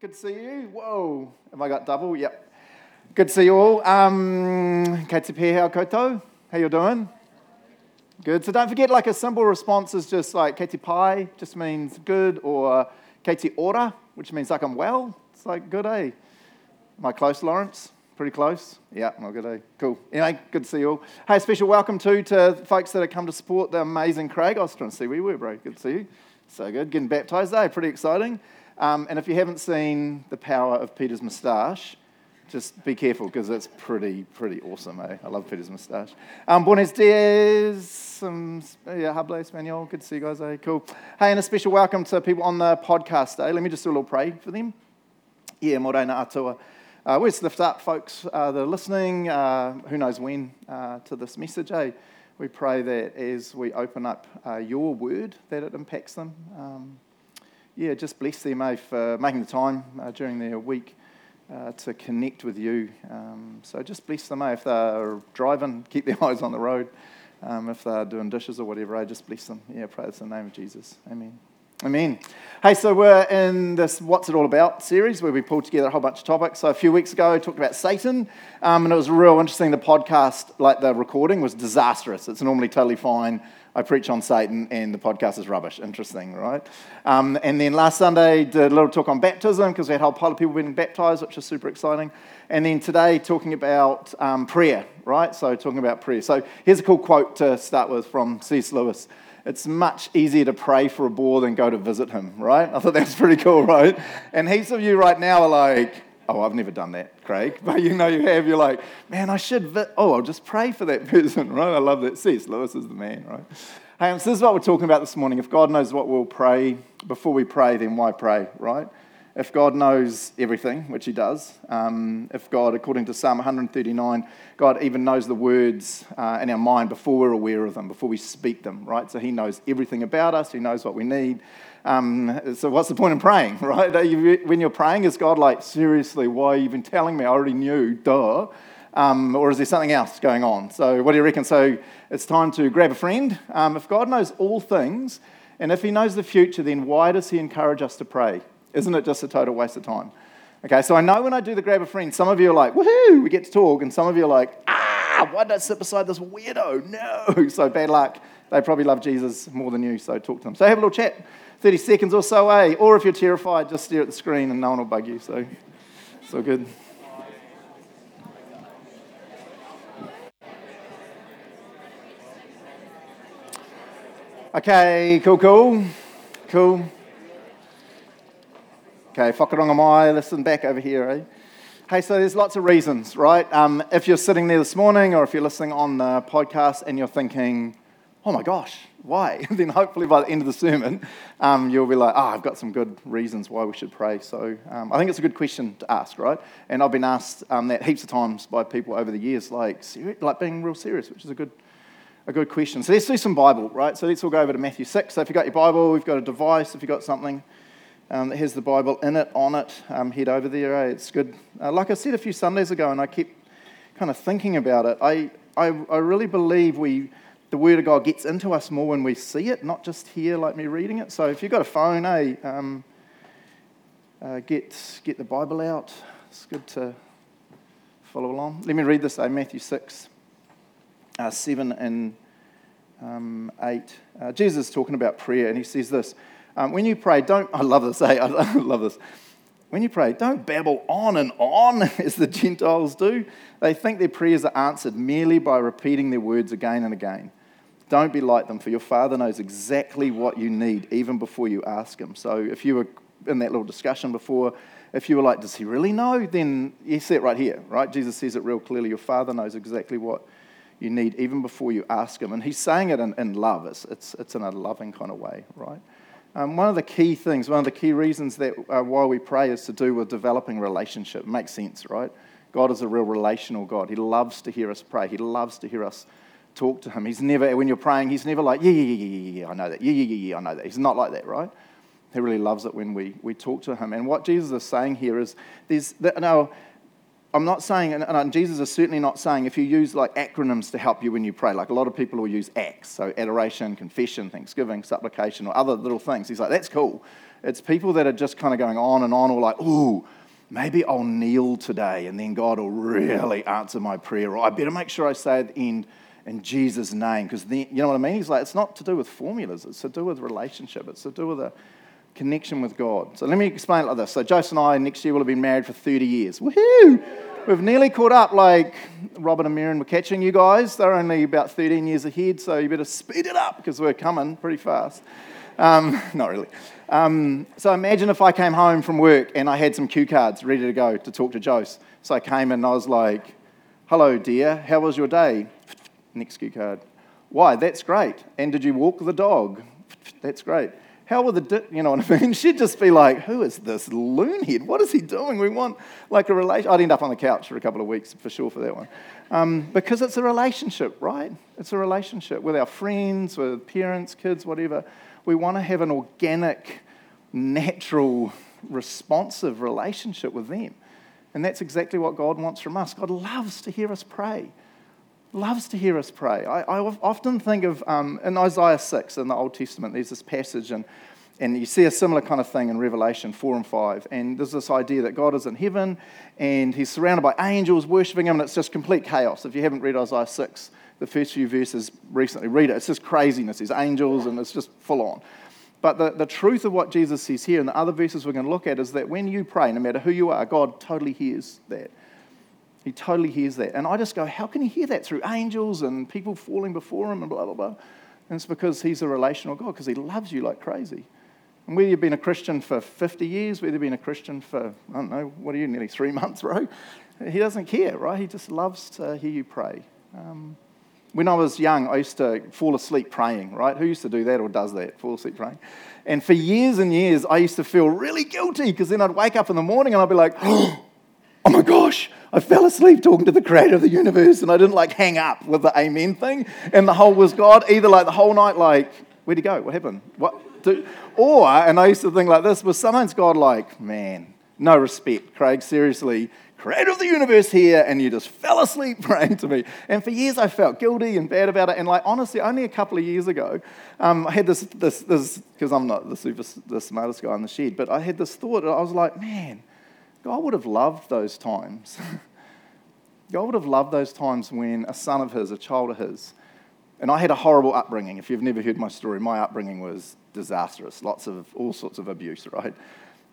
Good to see you. Whoa, have I got double? Yep. Good to see you all. Um, Pehau Koto, how you doing? Good. So don't forget, like a simple response is just like Kei te pai, just means good, or Kei te ora, which means like I'm well. It's like good, eh? Am I close, Lawrence? Pretty close? Yeah, well, good, eh? Cool. Anyway, good to see you all. Hey, special welcome too to folks that have come to support the amazing Craig. Was see you were, bro. Good to see you. So good. Getting baptized, eh? Pretty exciting. Um, and if you haven't seen the power of Peter's moustache, just be careful because it's pretty, pretty awesome, eh? I love Peter's moustache. Um, buenos dias, um, yeah, habla español. Good to see you guys, eh? Cool. Hey, and a special welcome to people on the podcast, eh? Let me just do a little pray for them. Yeah, morena atua. Uh, we just lift up folks uh, that are listening, uh, who knows when, uh, to this message, eh? We pray that as we open up uh, your word, that it impacts them. Um, yeah, just bless them, eh, for making the time uh, during their week uh, to connect with you. Um, so just bless them, eh, if they're driving, keep their eyes on the road. Um, if they're doing dishes or whatever, I eh, just bless them. Yeah, praise in the name of Jesus. Amen. Amen. Hey, so we're in this What's It All About series where we pulled together a whole bunch of topics. So a few weeks ago, I talked about Satan, um, and it was real interesting. The podcast, like the recording, was disastrous. It's normally totally fine. I preach on Satan, and the podcast is rubbish. Interesting, right? Um, and then last Sunday, did a little talk on baptism because we had a whole pile of people being baptized, which is super exciting. And then today, talking about um, prayer, right? So, talking about prayer. So, here's a cool quote to start with from C.S. Lewis it's much easier to pray for a bore than go to visit him, right? I thought that was pretty cool, right? And heaps of you right now are like, oh, I've never done that, Craig. But you know you have. You're like, man, I should, vi- oh, I'll just pray for that person, right? I love that. C.S. Lewis is the man, right? Hey, um, so this is what we're talking about this morning. If God knows what we'll pray before we pray, then why pray, right? If God knows everything, which He does, um, if God, according to Psalm 139, God even knows the words uh, in our mind before we're aware of them, before we speak them, right? So He knows everything about us, He knows what we need. Um, so, what's the point in praying, right? When you're praying, is God like, seriously, why are you even telling me? I already knew, duh. Um, or is there something else going on? So, what do you reckon? So, it's time to grab a friend. Um, if God knows all things, and if He knows the future, then why does He encourage us to pray? Isn't it just a total waste of time? Okay, so I know when I do the grab a friend, some of you are like, woohoo, we get to talk, and some of you are like, ah, why did I sit beside this weirdo? No. So bad luck. They probably love Jesus more than you, so talk to them. So have a little chat, 30 seconds or so, eh? Or if you're terrified, just stare at the screen and no one will bug you. So it's all good. Okay, cool, cool, cool. Okay, whakaronga mai, listen back over here, eh? Hey, so there's lots of reasons, right? Um, if you're sitting there this morning or if you're listening on the podcast and you're thinking, oh my gosh, why? then hopefully by the end of the sermon, um, you'll be like, oh, I've got some good reasons why we should pray. So um, I think it's a good question to ask, right? And I've been asked um, that heaps of times by people over the years, like, like being real serious, which is a good, a good question. So let's do some Bible, right? So let's all go over to Matthew 6. So if you've got your Bible, we've got a device, if you've got something, um, that has the Bible in it, on it. Um, head over there. Eh? It's good. Uh, like I said a few Sundays ago, and I kept kind of thinking about it. I, I, I really believe we, the Word of God gets into us more when we see it, not just hear like me reading it. So if you've got a phone, eh, um, uh, get, get the Bible out. It's good to follow along. Let me read this, eh? Matthew 6, uh, 7 and um, 8. Uh, Jesus is talking about prayer, and he says this. Um, when you pray, don't, I love this, eh? I love this. When you pray, don't babble on and on as the Gentiles do. They think their prayers are answered merely by repeating their words again and again. Don't be like them, for your Father knows exactly what you need even before you ask Him. So if you were in that little discussion before, if you were like, does He really know? Then you see it right here, right? Jesus says it real clearly. Your Father knows exactly what you need even before you ask Him. And He's saying it in, in love, it's, it's, it's in a loving kind of way, right? Um, one of the key things, one of the key reasons that uh, why we pray is to do with developing relationship. Makes sense, right? God is a real relational God. He loves to hear us pray. He loves to hear us talk to Him. He's never, when you're praying, He's never like, yeah, yeah, yeah, yeah, yeah, I know that. Yeah, yeah, yeah, yeah, I know that. He's not like that, right? He really loves it when we, we talk to Him. And what Jesus is saying here is, there's, now, I'm not saying, and Jesus is certainly not saying if you use like acronyms to help you when you pray, like a lot of people will use ACTS, so adoration, confession, thanksgiving, supplication, or other little things. He's like, that's cool. It's people that are just kind of going on and on, or like, ooh, maybe I'll kneel today and then God will really answer my prayer. Or I better make sure I say at the end, in Jesus' name, because you know what I mean? He's like, it's not to do with formulas, it's to do with relationship, it's to do with a connection with God. So let me explain it like this. So Joseph and I next year will have been married for 30 years. Woohoo! We've nearly caught up, like Robert and Miriam were catching you guys. They're only about 13 years ahead, so you better speed it up because we're coming pretty fast. Um, not really. Um, so imagine if I came home from work and I had some cue cards ready to go to talk to Jose. So I came and I was like, hello, dear, how was your day? Next cue card. Why? That's great. And did you walk the dog? That's great. How were the, di-? you know what I mean? She'd just be like, who is this loonhead? What is he doing? We want like a relation. I'd end up on the couch for a couple of weeks for sure for that one. Um, because it's a relationship, right? It's a relationship with our friends, with parents, kids, whatever. We want to have an organic, natural, responsive relationship with them. And that's exactly what God wants from us. God loves to hear us pray loves to hear us pray. I, I often think of um, in Isaiah 6 in the Old Testament, there's this passage, and, and you see a similar kind of thing in Revelation 4 and 5. And there's this idea that God is in heaven and he's surrounded by angels worshiping him, and it's just complete chaos. If you haven't read Isaiah 6, the first few verses recently, read it. It's just craziness. There's angels, and it's just full on. But the, the truth of what Jesus says here and the other verses we're going to look at is that when you pray, no matter who you are, God totally hears that. He totally hears that. And I just go, how can he hear that? Through angels and people falling before him and blah, blah, blah. And it's because he's a relational God, because he loves you like crazy. And whether you've been a Christian for 50 years, whether you've been a Christian for, I don't know, what are you, nearly three months, bro? He doesn't care, right? He just loves to hear you pray. Um, when I was young, I used to fall asleep praying, right? Who used to do that or does that? Fall asleep praying. And for years and years, I used to feel really guilty because then I'd wake up in the morning and I'd be like, oh my gosh, I fell asleep talking to the creator of the universe and I didn't like hang up with the amen thing and the whole was God. Either like the whole night, like, where'd he go? What happened? What? Do? Or, and I used to think like this, was sometimes God like, man, no respect, Craig, seriously, creator of the universe here, and you just fell asleep praying to me. And for years I felt guilty and bad about it. And like honestly, only a couple of years ago, um, I had this, this, this, because I'm not the super, the smartest guy in the shed, but I had this thought. And I was like, man, God would have loved those times. God would have loved those times when a son of his, a child of his, and I had a horrible upbringing. If you've never heard my story, my upbringing was disastrous, lots of all sorts of abuse, right?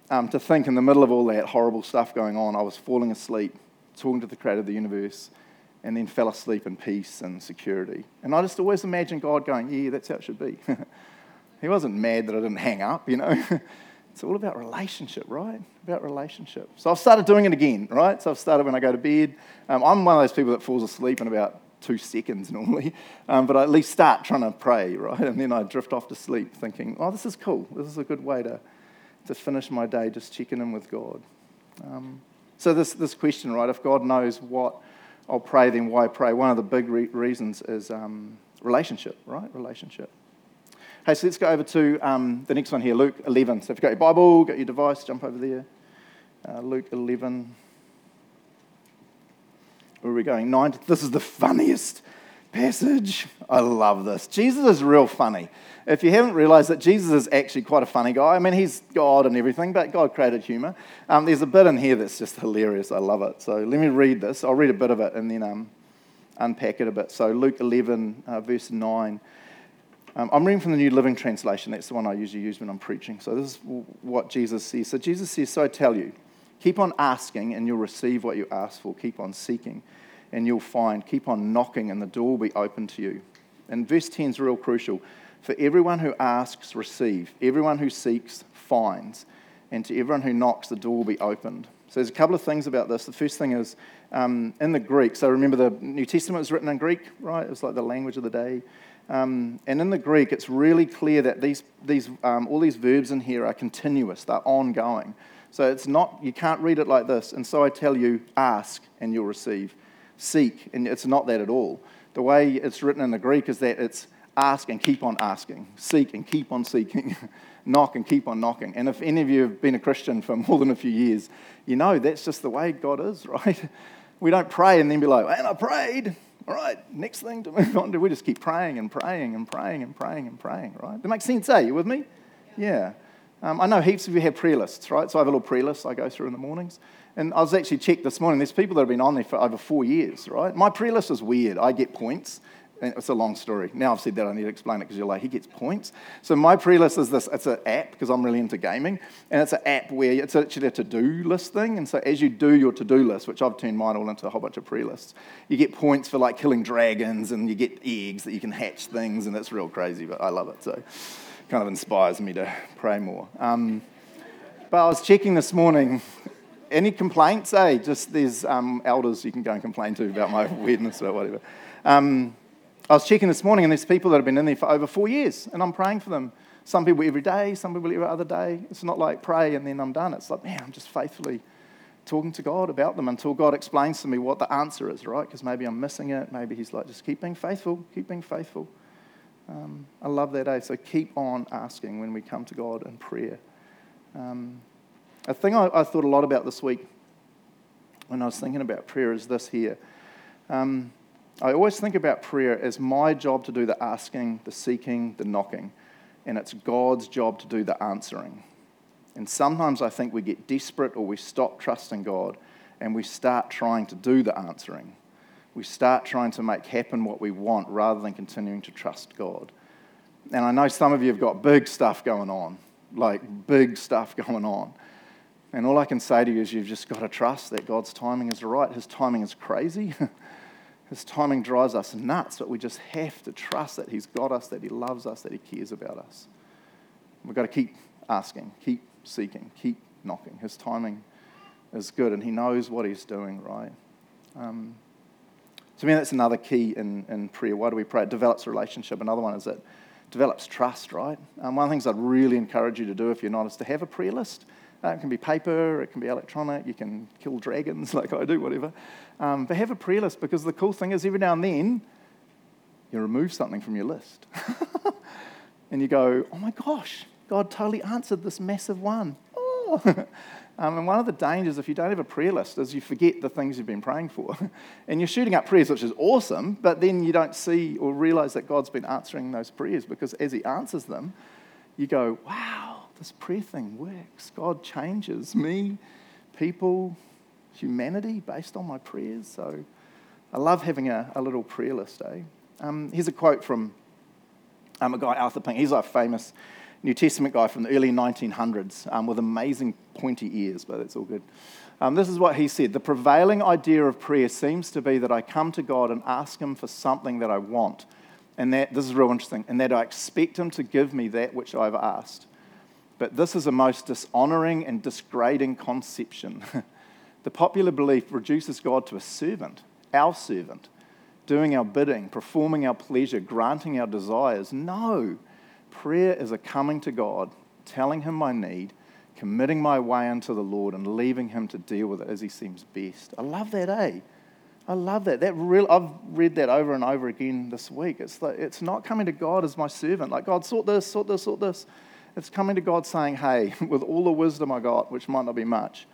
Um, to think in the middle of all that horrible stuff going on, I was falling asleep, talking to the creator of the universe, and then fell asleep in peace and security. And I just always imagined God going, Yeah, that's how it should be. he wasn't mad that I didn't hang up, you know. It's all about relationship, right? About relationship. So I've started doing it again, right? So I've started when I go to bed. Um, I'm one of those people that falls asleep in about two seconds normally, um, but I at least start trying to pray, right? And then I drift off to sleep thinking, oh, this is cool. This is a good way to, to finish my day, just checking in with God. Um, so this, this question, right? If God knows what I'll pray, then why pray? One of the big re- reasons is um, relationship, right? Relationship. Hey, so let's go over to um, the next one here, Luke 11. So if you've got your Bible, got your device, jump over there. Uh, Luke 11. Where are we going? Nine. This is the funniest passage. I love this. Jesus is real funny. If you haven't realized that Jesus is actually quite a funny guy, I mean, he's God and everything, but God created humor. Um, there's a bit in here that's just hilarious. I love it. So let me read this. I'll read a bit of it and then um, unpack it a bit. So, Luke 11, uh, verse 9. Um, I'm reading from the New Living Translation. That's the one I usually use when I'm preaching. So this is what Jesus says. So Jesus says, So I tell you, keep on asking and you'll receive what you ask for. Keep on seeking and you'll find. Keep on knocking and the door will be open to you. And verse 10 is real crucial. For everyone who asks, receive. Everyone who seeks, finds. And to everyone who knocks, the door will be opened. So there's a couple of things about this. The first thing is um, in the Greek. So remember, the New Testament was written in Greek, right? It was like the language of the day. Um, and in the Greek, it's really clear that these, these, um, all these verbs in here are continuous, they're ongoing. So it's not, you can't read it like this. And so I tell you, ask and you'll receive. Seek, and it's not that at all. The way it's written in the Greek is that it's ask and keep on asking, seek and keep on seeking, knock and keep on knocking. And if any of you have been a Christian for more than a few years, you know that's just the way God is, right? We don't pray and then be like, and I prayed. All right, next thing to move on to, we just keep praying and praying and praying and praying and praying, right? That makes sense, eh? You with me? Yeah. Um, I know heaps of you have prayer lists, right? So I have a little prayer list I go through in the mornings. And I was actually checked this morning. There's people that have been on there for over four years, right? My prayer list is weird. I get points. It's a long story. Now I've said that, I need to explain it because you're like, he gets points. So my prayer list is this. It's an app because I'm really into gaming. And it's an app where it's actually a to-do list thing. And so as you do your to-do list, which I've turned mine all into a whole bunch of prayer lists, you get points for like killing dragons and you get eggs that you can hatch things. And it's real crazy, but I love it. So it kind of inspires me to pray more. Um, but I was checking this morning. Any complaints? Hey, just there's um, elders you can go and complain to about my weirdness or whatever. Um, I was checking this morning, and there's people that have been in there for over four years, and I'm praying for them. Some people every day, some people every other day. It's not like pray and then I'm done. It's like, man, I'm just faithfully talking to God about them until God explains to me what the answer is, right? Because maybe I'm missing it. Maybe He's like, just keep being faithful, keep being faithful. Um, I love that, eh? So keep on asking when we come to God in prayer. Um, a thing I, I, thought a lot about this week when I was thinking about prayer is this here. Um, I always think about prayer as my job to do the asking, the seeking, the knocking, and it's God's job to do the answering. And sometimes I think we get desperate or we stop trusting God and we start trying to do the answering. We start trying to make happen what we want rather than continuing to trust God. And I know some of you have got big stuff going on, like big stuff going on. And all I can say to you is you've just got to trust that God's timing is right. His timing is crazy. His timing drives us nuts, but we just have to trust that He's got us, that He loves us, that He cares about us. We've got to keep asking, keep seeking, keep knocking. His timing is good, and He knows what He's doing, right? Um, to me, that's another key in, in prayer. Why do we pray? It develops a relationship. Another one is it develops trust, right? Um, one of the things I'd really encourage you to do if you're not is to have a prayer list. Uh, it can be paper, it can be electronic, you can kill dragons like I do, whatever. Um, but have a prayer list because the cool thing is every now and then you remove something from your list. and you go, oh my gosh, God totally answered this massive one. Oh. um, and one of the dangers if you don't have a prayer list is you forget the things you've been praying for. and you're shooting up prayers, which is awesome, but then you don't see or realize that God's been answering those prayers because as He answers them, you go, wow, this prayer thing works. God changes me, people, humanity based on my prayers. So I love having a, a little prayer list, eh? Um, here's a quote from um, a guy, Arthur Pink. He's a famous New Testament guy from the early 1900s um, with amazing pointy ears, but it's all good. Um, this is what he said The prevailing idea of prayer seems to be that I come to God and ask Him for something that I want. And that, this is real interesting, and that I expect Him to give me that which I've asked. But this is a most dishonoring and disgrading conception. the popular belief reduces God to a servant, our servant, doing our bidding, performing our pleasure, granting our desires. No, prayer is a coming to God, telling Him my need, committing my way unto the Lord, and leaving Him to deal with it as He seems best. I love that, eh? I love that. That real, I've read that over and over again this week. It's, like, it's not coming to God as my servant, like, God, sort this, sort this, sort this. It's coming to God saying, hey, with all the wisdom I got, which might not be much,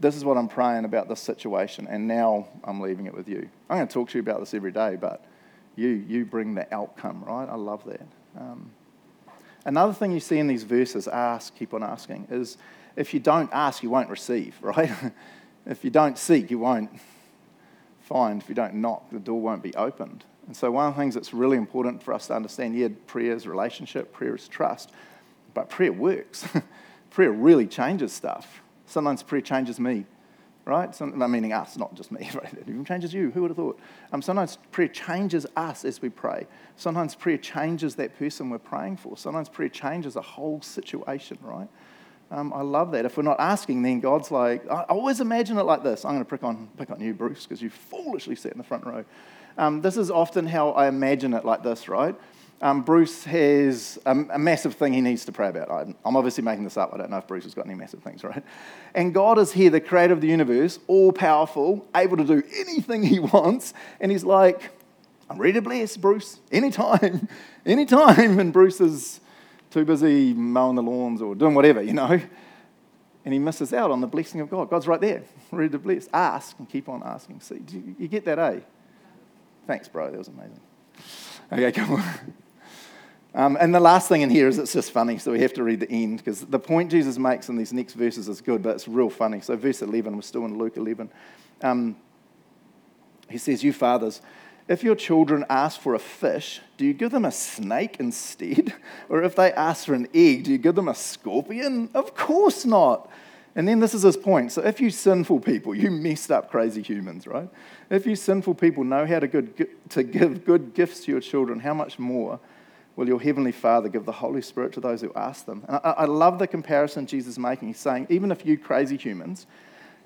this is what I'm praying about this situation, and now I'm leaving it with you. I'm going to talk to you about this every day, but you, you bring the outcome, right? I love that. Um, another thing you see in these verses, ask, keep on asking, is if you don't ask, you won't receive, right? if you don't seek, you won't find. If you don't knock, the door won't be opened. And so, one of the things that's really important for us to understand yeah, prayer is relationship, prayer is trust. But prayer works. prayer really changes stuff. Sometimes prayer changes me, right? Some, meaning us, not just me. Right? It even changes you. Who would have thought? Um, sometimes prayer changes us as we pray. Sometimes prayer changes that person we're praying for. Sometimes prayer changes a whole situation, right? Um, I love that. If we're not asking, then God's like, I always imagine it like this. I'm going to pick on, pick on you, Bruce, because you foolishly sat in the front row. Um, this is often how I imagine it like this, right? Um, Bruce has a, a, massive thing he needs to pray about. I'm, I'm obviously making this up. I don't know if Bruce has got any massive things, right? And God is here, the creator of the universe, all powerful, able to do anything he wants. And he's like, I'm ready to bless Bruce anytime, anytime. And Bruce is too busy mowing the lawns or doing whatever, you know. And he misses out on the blessing of God. God's right there, ready to bless. Ask and keep on asking. See, you, you get that, eh? Thanks, bro. That was amazing. Okay, come on. Um, and the last thing in here is it's just funny, so we have to read the end because the point Jesus makes in these next verses is good, but it's real funny. So, verse 11, we're still in Luke 11. Um, he says, You fathers, if your children ask for a fish, do you give them a snake instead? Or if they ask for an egg, do you give them a scorpion? Of course not. And then this is his point. So, if you sinful people, you messed up crazy humans, right? If you sinful people know how to, good, to give good gifts to your children, how much more? Will your heavenly Father give the Holy Spirit to those who ask them? And I, I love the comparison Jesus is making. He's saying, even if you crazy humans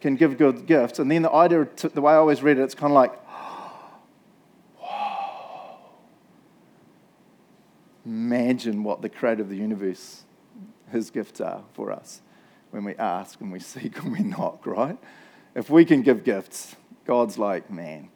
can give good gifts, and then the idea, the way I always read it, it's kind of like. Imagine what the creator of the universe, his gifts are for us when we ask and we seek and we knock, right? If we can give gifts, God's like, man,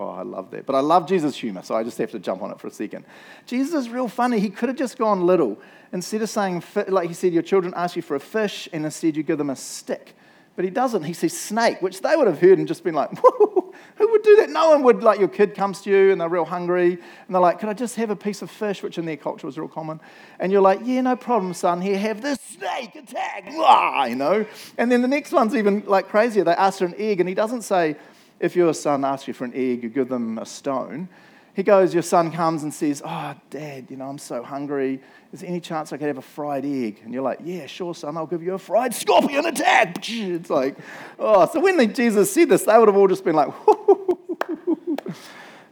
Oh, I love that. But I love Jesus' humor, so I just have to jump on it for a second. Jesus is real funny. He could have just gone little. Instead of saying, like he said, your children ask you for a fish, and instead you give them a stick. But he doesn't. He says snake, which they would have heard and just been like, who would do that? No one would, like, your kid comes to you and they're real hungry, and they're like, could I just have a piece of fish, which in their culture was real common? And you're like, yeah, no problem, son. Here, have this snake attack. You know? And then the next one's even like crazier. They ask for an egg, and he doesn't say, if your son asks you for an egg, you give them a stone. He goes, Your son comes and says, Oh, dad, you know, I'm so hungry. Is there any chance I could have a fried egg? And you're like, Yeah, sure, son, I'll give you a fried scorpion attack. It's like, oh, so when Jesus said this, they would have all just been like,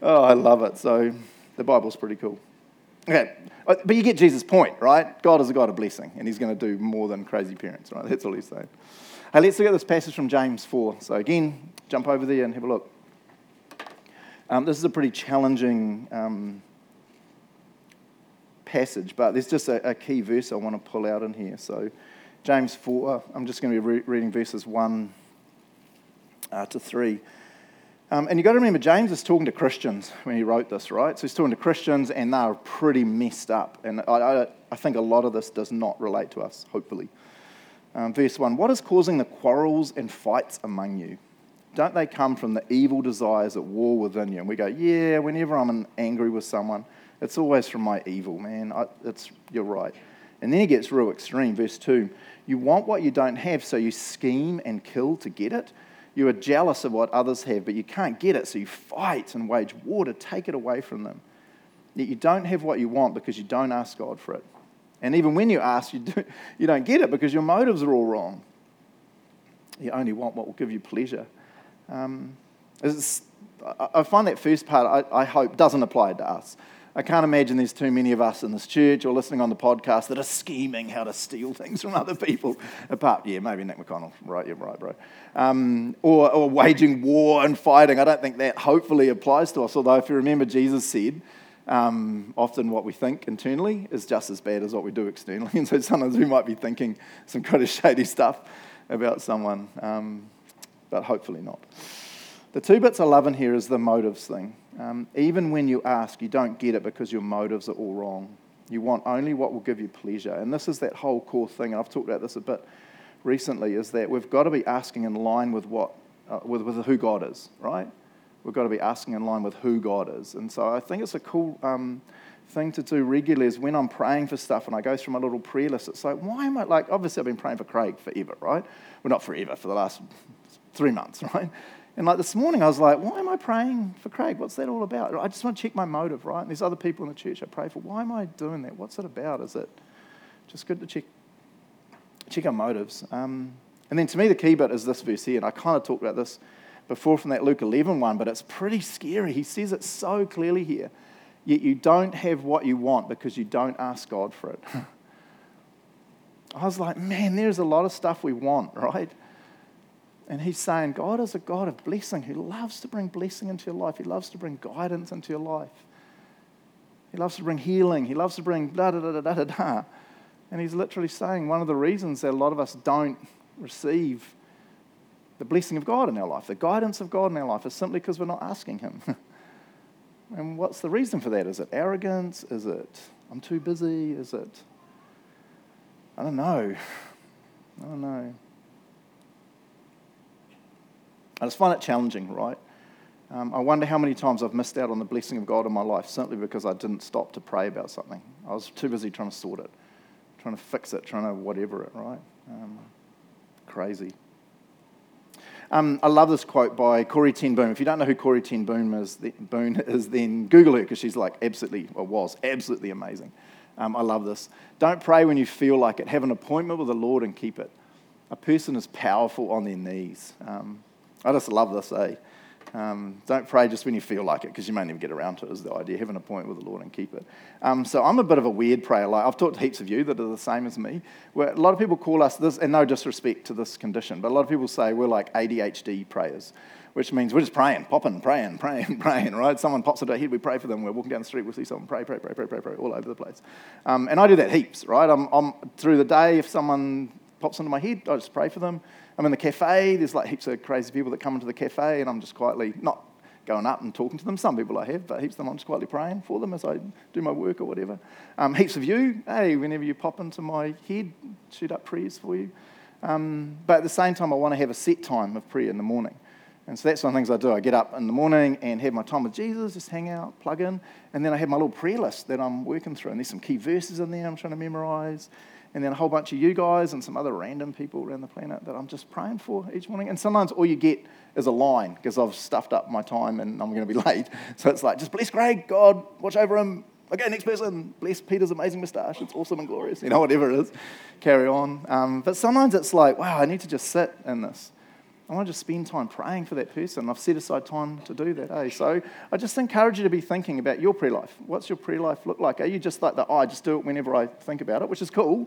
Oh, I love it. So the Bible's pretty cool. Okay, but you get Jesus' point, right? God is a God of blessing, and he's going to do more than crazy parents, right? That's all he's saying. Hey, let's look at this passage from James 4. So, again, jump over there and have a look. Um, this is a pretty challenging um, passage, but there's just a, a, key verse I want to pull out in here. So, James 4, I'm just going to be re- reading verses 1 uh, to 3. Um, and you've got to remember, James is talking to Christians when he wrote this, right? So he's talking to Christians, and they're pretty messed up. And I, I, I think a lot of this does not relate to us, hopefully. Um, verse 1 What is causing the quarrels and fights among you? Don't they come from the evil desires at war within you? And we go, Yeah, whenever I'm angry with someone, it's always from my evil, man. I, it's, you're right. And then it gets real extreme. Verse 2 You want what you don't have, so you scheme and kill to get it. You are jealous of what others have, but you can't get it, so you fight and wage war to take it away from them. Yet you don't have what you want because you don't ask God for it. And even when you ask, you, do, you don't get it because your motives are all wrong. You only want what will give you pleasure. Um, I find that first part, I, I, hope, doesn't apply to us. I can't imagine there's too many of us in this church or listening on the podcast that are scheming how to steal things from other people. Apart, yeah, maybe Nick McConnell, right? You're right, bro. Um, or, or waging war and fighting. I don't think that hopefully applies to us. Although, if you remember, Jesus said, um, often what we think internally is just as bad as what we do externally. And so sometimes we might be thinking some kind of shady stuff about someone, um, but hopefully not. The two bits I love in here is the motives thing. Um, even when you ask, you don't get it because your motives are all wrong. You want only what will give you pleasure. And this is that whole core thing, and I've talked about this a bit recently, is that we've got to be asking in line with what, uh, with, with who God is, right? we've got to be asking in line with who God is. And so I think it's a cool um, thing to do regularly is when I'm praying for stuff and I go through my little prayer list, it's like, why am I like, obviously I've been praying for Craig forever, right? Well, not forever, for the last three months, right? And like this morning, I was like, why am I praying for Craig? What's that all about? I just want to check my motive, right? And there's other people in the church I pray for. Why am I doing that? What's it about? Is it just good to check, check our motives? Um, and then to me, the key bit is this verse here, and I kind of talked about this before from that Luke 11 one, but it's pretty scary. He says it so clearly here. Yet you don't have what you want because you don't ask God for it. I was like, man, there's a lot of stuff we want, right? And he's saying, God is a God of blessing who loves to bring blessing into your life. He loves to bring guidance into your life. He loves to bring healing. He loves to bring da da da da da da. And he's literally saying one of the reasons that a lot of us don't receive the blessing of God in our life, the guidance of God in our life, is simply because we're not asking Him. and what's the reason for that? Is it arrogance? Is it I'm too busy? Is it I don't know. I don't know. I just find it challenging, right? Um, I wonder how many times I've missed out on the blessing of God in my life simply because I didn't stop to pray about something. I was too busy trying to sort it, trying to fix it, trying to whatever it, right? Um, crazy. Um, I love this quote by Corrie Ten Boom. If you don't know who Corrie Ten Boom is, the, Boone is then Google her because she's like absolutely, or was absolutely amazing. Um, I love this. Don't pray when you feel like it. Have an appointment with the Lord and keep it. A person is powerful on their knees. Um, I just love this, eh? Um, don't pray just when you feel like it, because you may never get around to it, is the idea. Have an appointment with the Lord and keep it. Um, so I'm a bit of a weird prayer. Like I've talked to heaps of you that are the same as me. Where a lot of people call us this, and no disrespect to this condition, but a lot of people say we're like ADHD prayers, which means we're just praying, popping, praying, praying, praying, right? Someone pops into our head, we pray for them. We're walking down the street, we see someone pray, pray, pray, pray, pray, pray, all over the place. Um, and I do that heaps, right? I'm, I'm through the day, if someone pops into my head, I just pray for them. I'm in the cafe, there's like heaps of crazy people that come into the cafe, and I'm just quietly, not going up and talking to them. Some people I have, but heaps of them I'm just quietly praying for them as I do my work or whatever. Um, heaps of you, hey, whenever you pop into my head, shoot up prayers for you. Um, but at the same time, I want to have a set time of prayer in the morning. And so that's one of the things I do. I get up in the morning and have my time with Jesus, just hang out, plug in, and then I have my little prayer list that I'm working through. And there's some key verses in there I'm trying to memorize and then a whole bunch of you guys and some other random people around the planet that I'm just praying for each morning. And sometimes all you get is a line because I've stuffed up my time and I'm going to be late. So it's like, just bless Greg, God, watch over him. Okay, next person, bless Peter's amazing moustache. It's awesome and glorious. You know, whatever it is, carry on. Um, but sometimes it's like, wow, I need to just sit in this. I want to just spend time praying for that person. I've set aside time to do that. Eh? So I just encourage you to be thinking about your prayer life. What's your prayer life look like? Are you just like the, oh, I just do it whenever I think about it, which is cool.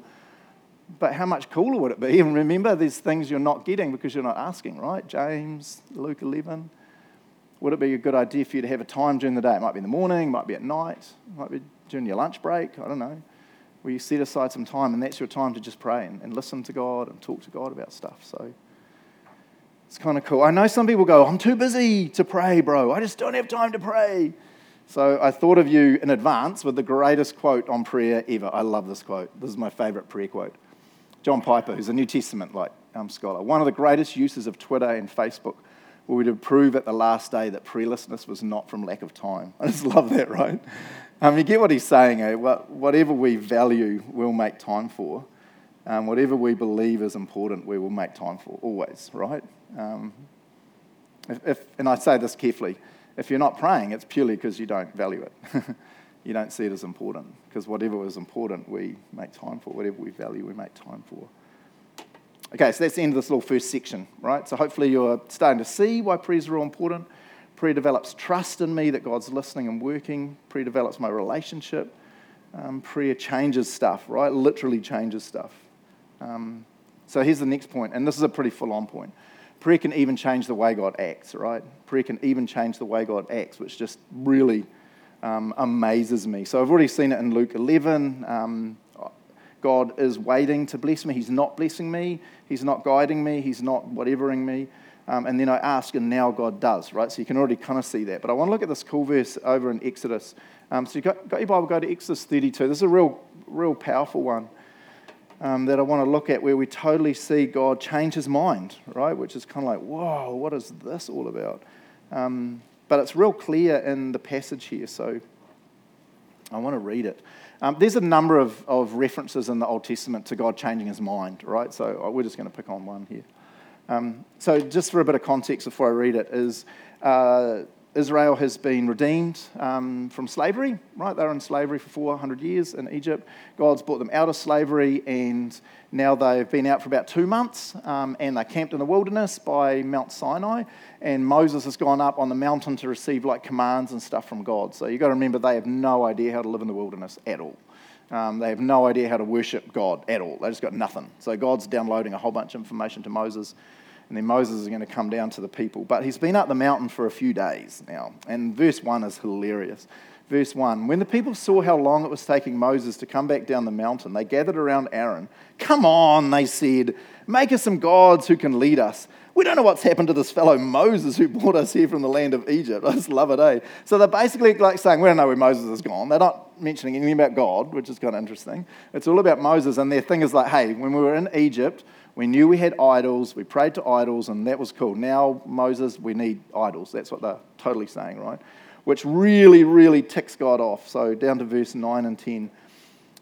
But how much cooler would it be? And remember, there's things you're not getting because you're not asking, right? James, Luke 11. Would it be a good idea for you to have a time during the day? It might be in the morning, might be at night, might be during your lunch break, I don't know, where you set aside some time and that's your time to just pray and, and listen to God and talk to God about stuff. So it's kind of cool. I know some people go, I'm too busy to pray, bro. I just don't have time to pray. So I thought of you in advance with the greatest quote on prayer ever. I love this quote. This is my favorite prayer quote. John Piper, who's a New Testament like um, scholar, one of the greatest uses of Twitter and Facebook be to prove at the last day that prayerlessness was not from lack of time. I just love that, right? Um, you get what he's saying, eh? Whatever we value, we'll make time for. Um, whatever we believe is important, we will make time for, always, right? Um, if, if, and I say this carefully if you're not praying, it's purely because you don't value it. you don't see it as important because whatever is important, we make time for. Whatever we value, we make time for. Okay, so that's the end of this little first section, right? So hopefully you're starting to see why prayer is real important. Prayer develops trust in me that God's listening and working. Prayer develops my relationship. Um, prayer changes stuff, right? Literally changes stuff. Um, so here's the next point, and this is a pretty full on point. Prayer can even change the way God acts, right? Prayer can even change the way God acts, which just really um, amazes me. So I've already seen it in Luke 11. Um, God is waiting to bless me. He's not blessing me. He's not guiding me. He's not whatevering me. Um, and then I ask, and now God does, right? So you can already kind of see that. But I want to look at this cool verse over in Exodus. Um, so you got, got your Bible, go to Exodus 32. This is a real, real powerful one um, that I want to look at where we totally see God change his mind, right? Which is kind of like, whoa, what is this all about? Um, but it's real clear in the passage here, so I want to read it. Um, there's a number of, of references in the Old Testament to God changing his mind, right? So uh, we're just going to pick on one here. Um, so, just for a bit of context before I read it, is uh, Israel has been redeemed um, from slavery, right? They were in slavery for 400 years in Egypt. God's brought them out of slavery, and now they've been out for about two months, um, and they're camped in the wilderness by Mount Sinai. And Moses has gone up on the mountain to receive like commands and stuff from God. So you've got to remember they have no idea how to live in the wilderness at all. Um, they have no idea how to worship God at all. They just got nothing. So God's downloading a whole bunch of information to Moses and then Moses is going to come down to the people. But he's been up the mountain for a few days now. And verse 1 is hilarious. Verse 1 When the people saw how long it was taking Moses to come back down the mountain, they gathered around Aaron. Come on, they said, make us some gods who can lead us. We don't know what's happened to this fellow Moses who brought us here from the land of Egypt. I just love it, eh? So they're basically like saying, We don't know where Moses has gone. They're not mentioning anything about God, which is kind of interesting. It's all about Moses, and their thing is like, Hey, when we were in Egypt, We knew we had idols. We prayed to idols, and that was cool. Now, Moses, we need idols. That's what they're totally saying, right? Which really, really ticks God off. So, down to verse 9 and 10.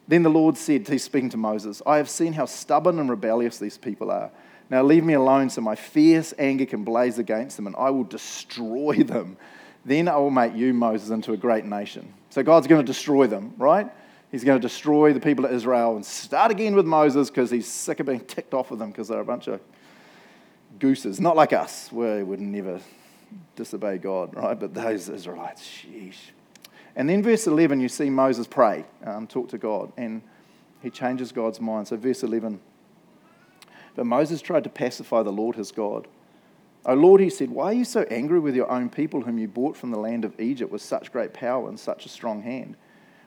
Then the Lord said, He's speaking to Moses, I have seen how stubborn and rebellious these people are. Now leave me alone so my fierce anger can blaze against them, and I will destroy them. Then I will make you, Moses, into a great nation. So God's going to destroy them, right? He's going to destroy the people of Israel and start again with Moses because he's sick of being ticked off with them because they're a bunch of gooses. Not like us, we would never disobey God, right? But those Israelites, sheesh. And then verse 11, you see Moses pray, um, talk to God, and he changes God's mind. So, verse 11. But Moses tried to pacify the Lord his God. O Lord, he said, Why are you so angry with your own people whom you brought from the land of Egypt with such great power and such a strong hand?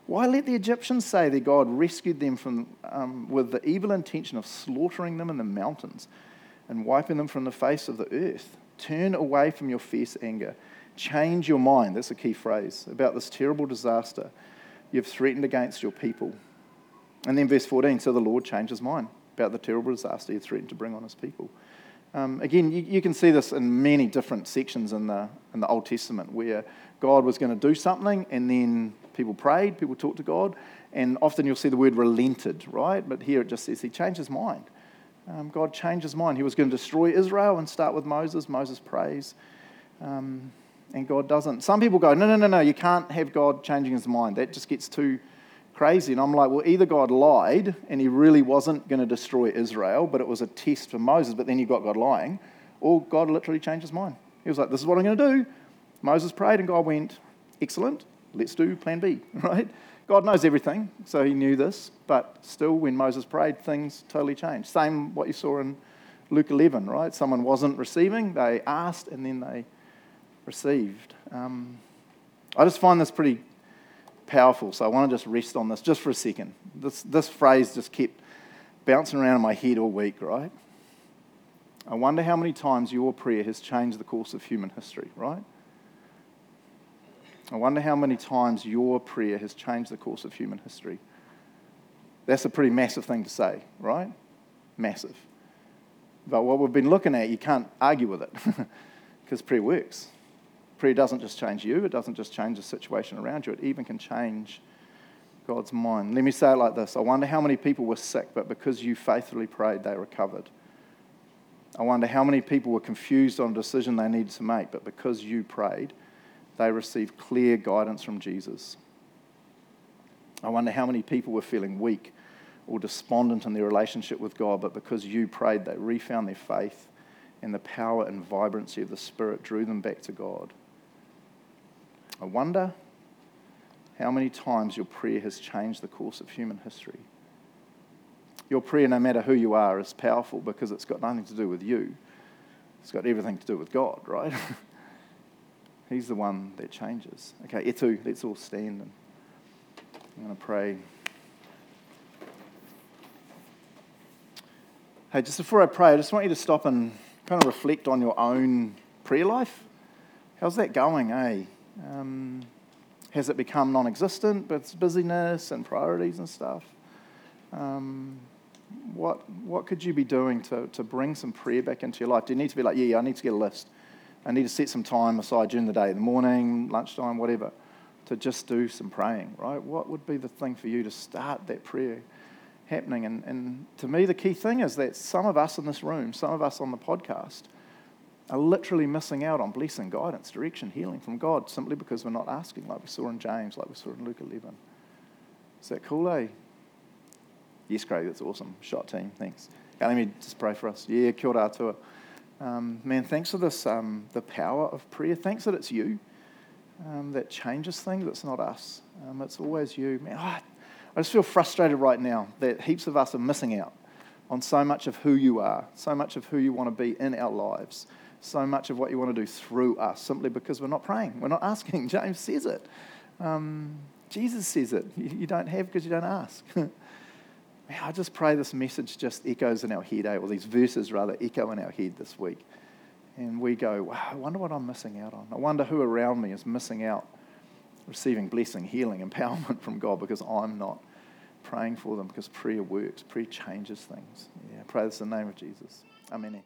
Why let the Egyptians say that God rescued them from, um, with the evil intention of slaughtering them in the mountains and wiping them from the face of the earth? Turn away from your fierce anger. Change your mind, that's a key phrase, about this terrible disaster you've threatened against your people. And then verse 14 so the Lord changed his mind about the terrible disaster he threatened to bring on his people. Um, again, you, you, can see this in many different sections in the, in the Old Testament where God was going to do something and then people prayed, people talked to God, and often you'll see the word relented, right? But here it just says he changed his mind. Um, God changed his mind. He was going to destroy Israel and start with Moses. Moses prays, um, and God doesn't. Some people go, no, no, no, no, you can't have God changing his mind. That just gets too crazy. And I'm like, well, either God lied and he really wasn't going to destroy Israel, but it was a test for Moses, but then you got God lying, or God literally changed his mind. He was like, this is what I'm going to do. Moses prayed, and God went, excellent, let's do plan B, right? God knows everything, so he knew this, but still, when Moses prayed, things totally changed. Same what you saw in Luke 11, right? Someone wasn't receiving, they asked, and then they received. Um, I just find this pretty powerful, so I want to just rest on this just for a second. This, this phrase just kept bouncing around in my head all week, right? I wonder how many times your prayer has changed the course of human history, right? I wonder how many times your prayer has changed the course of human history. That's a pretty massive thing to say, right? Massive. But what we've been looking at, you can't argue with it because prayer works. Prayer doesn't just change you, it doesn't just change the situation around you, it even can change God's mind. Let me say it like this I wonder how many people were sick, but because you faithfully prayed, they recovered. I wonder how many people were confused on a decision they needed to make, but because you prayed, they received clear guidance from Jesus. I wonder how many people were feeling weak or despondent in their relationship with God, but because you prayed, they refound their faith and the power and vibrancy of the Spirit drew them back to God. I wonder how many times your prayer has changed the course of human history. Your prayer, no matter who you are, is powerful because it's got nothing to do with you. It's got everything to do with God, right? He's the one that changes. Okay, Etu, let's all stand and I'm going to pray. Hey, just before I pray, I just want you to stop and kind of reflect on your own prayer life. How's that going, eh? Um, has it become non existent with busyness and priorities and stuff? Um, what, what could you be doing to, to bring some prayer back into your life? Do you need to be like, yeah, yeah, I need to get a list. I need to set some time aside during the day, the morning, lunchtime, whatever, to just do some praying, right? What would be the thing for you to start that prayer happening? And, and to me, the key thing is that some of us in this room, some of us on the podcast, are literally missing out on blessing, guidance, direction, healing from God simply because we're not asking, like we saw in James, like we saw in Luke 11. Is that cool, eh? Yes, Craig, that's awesome. Shot team, thanks. Let me just pray for us. Yeah, kia ora. Um, man, thanks for this, um, the power of prayer. Thanks that it's you um, that changes things. It's not us. Um, it's always you. Man, oh, I just feel frustrated right now that heaps of us are missing out on so much of who you are, so much of who you want to be in our lives so much of what you want to do through us simply because we're not praying. We're not asking. James says it. Um, Jesus says it. You, you don't have because you don't ask. I just pray this message just echoes in our head, eh? or these verses rather echo in our head this week. And we go, wow, I wonder what I'm missing out on. I wonder who around me is missing out receiving blessing, healing, empowerment from God because I'm not praying for them because prayer works. Prayer changes things. Yeah, pray this in the name of Jesus. Amen.